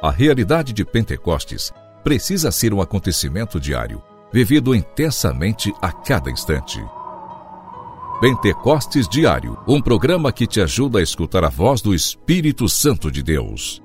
A realidade de Pentecostes precisa ser um acontecimento diário, vivido intensamente a cada instante. Pentecostes Diário, um programa que te ajuda a escutar a voz do Espírito Santo de Deus.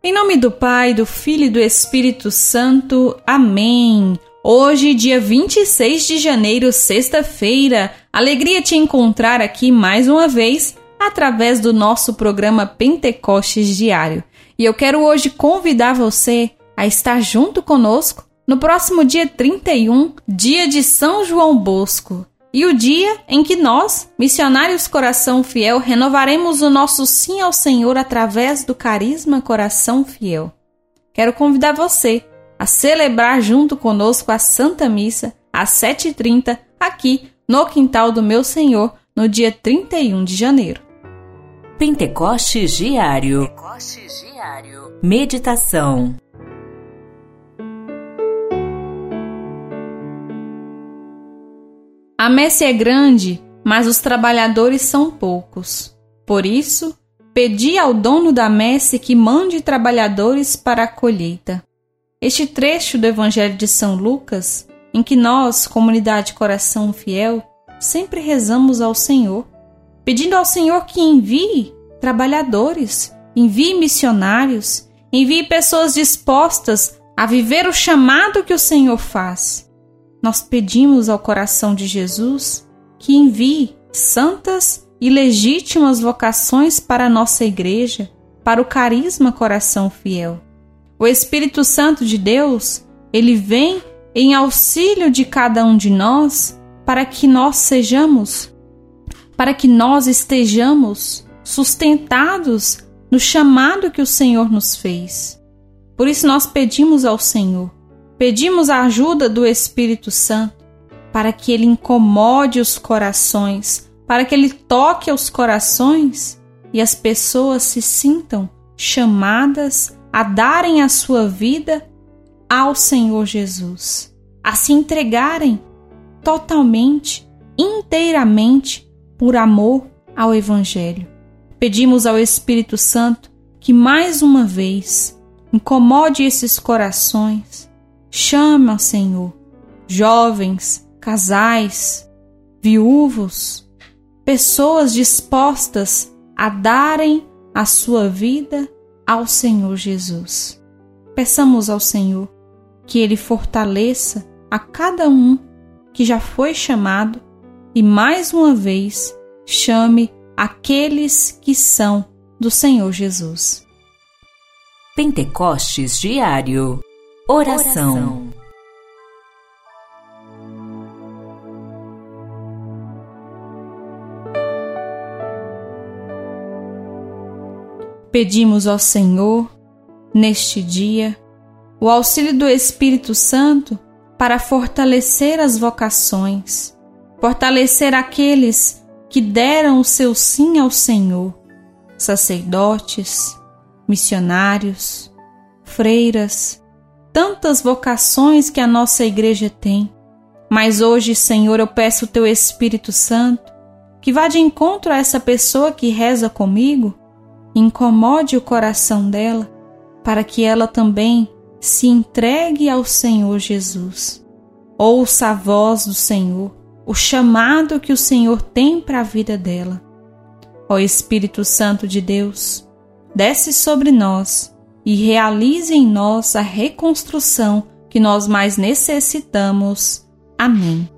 Em nome do Pai, do Filho e do Espírito Santo. Amém. Hoje, dia 26 de janeiro, sexta-feira, alegria te encontrar aqui mais uma vez através do nosso programa Pentecostes Diário. E eu quero hoje convidar você a estar junto conosco no próximo dia 31, dia de São João Bosco, e o dia em que nós, missionários Coração Fiel, renovaremos o nosso sim ao Senhor através do carisma Coração Fiel. Quero convidar você a celebrar junto conosco a Santa Missa às 7h30 aqui no quintal do meu Senhor no dia 31 de janeiro. Pentecostes Diário. Pentecostes Diário. Meditação. A messe é grande, mas os trabalhadores são poucos. Por isso, pedi ao dono da messe que mande trabalhadores para a colheita. Este trecho do Evangelho de São Lucas, em que nós, comunidade Coração Fiel, sempre rezamos ao Senhor, pedindo ao Senhor que envie trabalhadores, envie missionários, envie pessoas dispostas a viver o chamado que o Senhor faz. Nós pedimos ao coração de Jesus que envie santas e legítimas vocações para a nossa igreja, para o carisma Coração Fiel. O Espírito Santo de Deus, ele vem em auxílio de cada um de nós para que nós sejamos, para que nós estejamos sustentados no chamado que o Senhor nos fez. Por isso nós pedimos ao Senhor, pedimos a ajuda do Espírito Santo para que ele incomode os corações, para que ele toque os corações e as pessoas se sintam chamadas a darem a sua vida ao Senhor Jesus, a se entregarem totalmente, inteiramente, por amor ao Evangelho. Pedimos ao Espírito Santo que mais uma vez incomode esses corações, chame ao Senhor jovens, casais, viúvos, pessoas dispostas a darem a sua vida ao Senhor Jesus. Peçamos ao Senhor que Ele fortaleça a cada um que já foi chamado e mais uma vez chame aqueles que são do Senhor Jesus. Pentecostes Diário Oração. Oração. Pedimos ao Senhor, neste dia, o auxílio do Espírito Santo para fortalecer as vocações, fortalecer aqueles que deram o seu sim ao Senhor, sacerdotes, missionários, freiras, tantas vocações que a nossa igreja tem. Mas hoje, Senhor, eu peço o teu Espírito Santo que vá de encontro a essa pessoa que reza comigo incomode o coração dela, para que ela também se entregue ao Senhor Jesus. Ouça a voz do Senhor, o chamado que o Senhor tem para a vida dela. Ó Espírito Santo de Deus, desce sobre nós e realize em nós a reconstrução que nós mais necessitamos. Amém.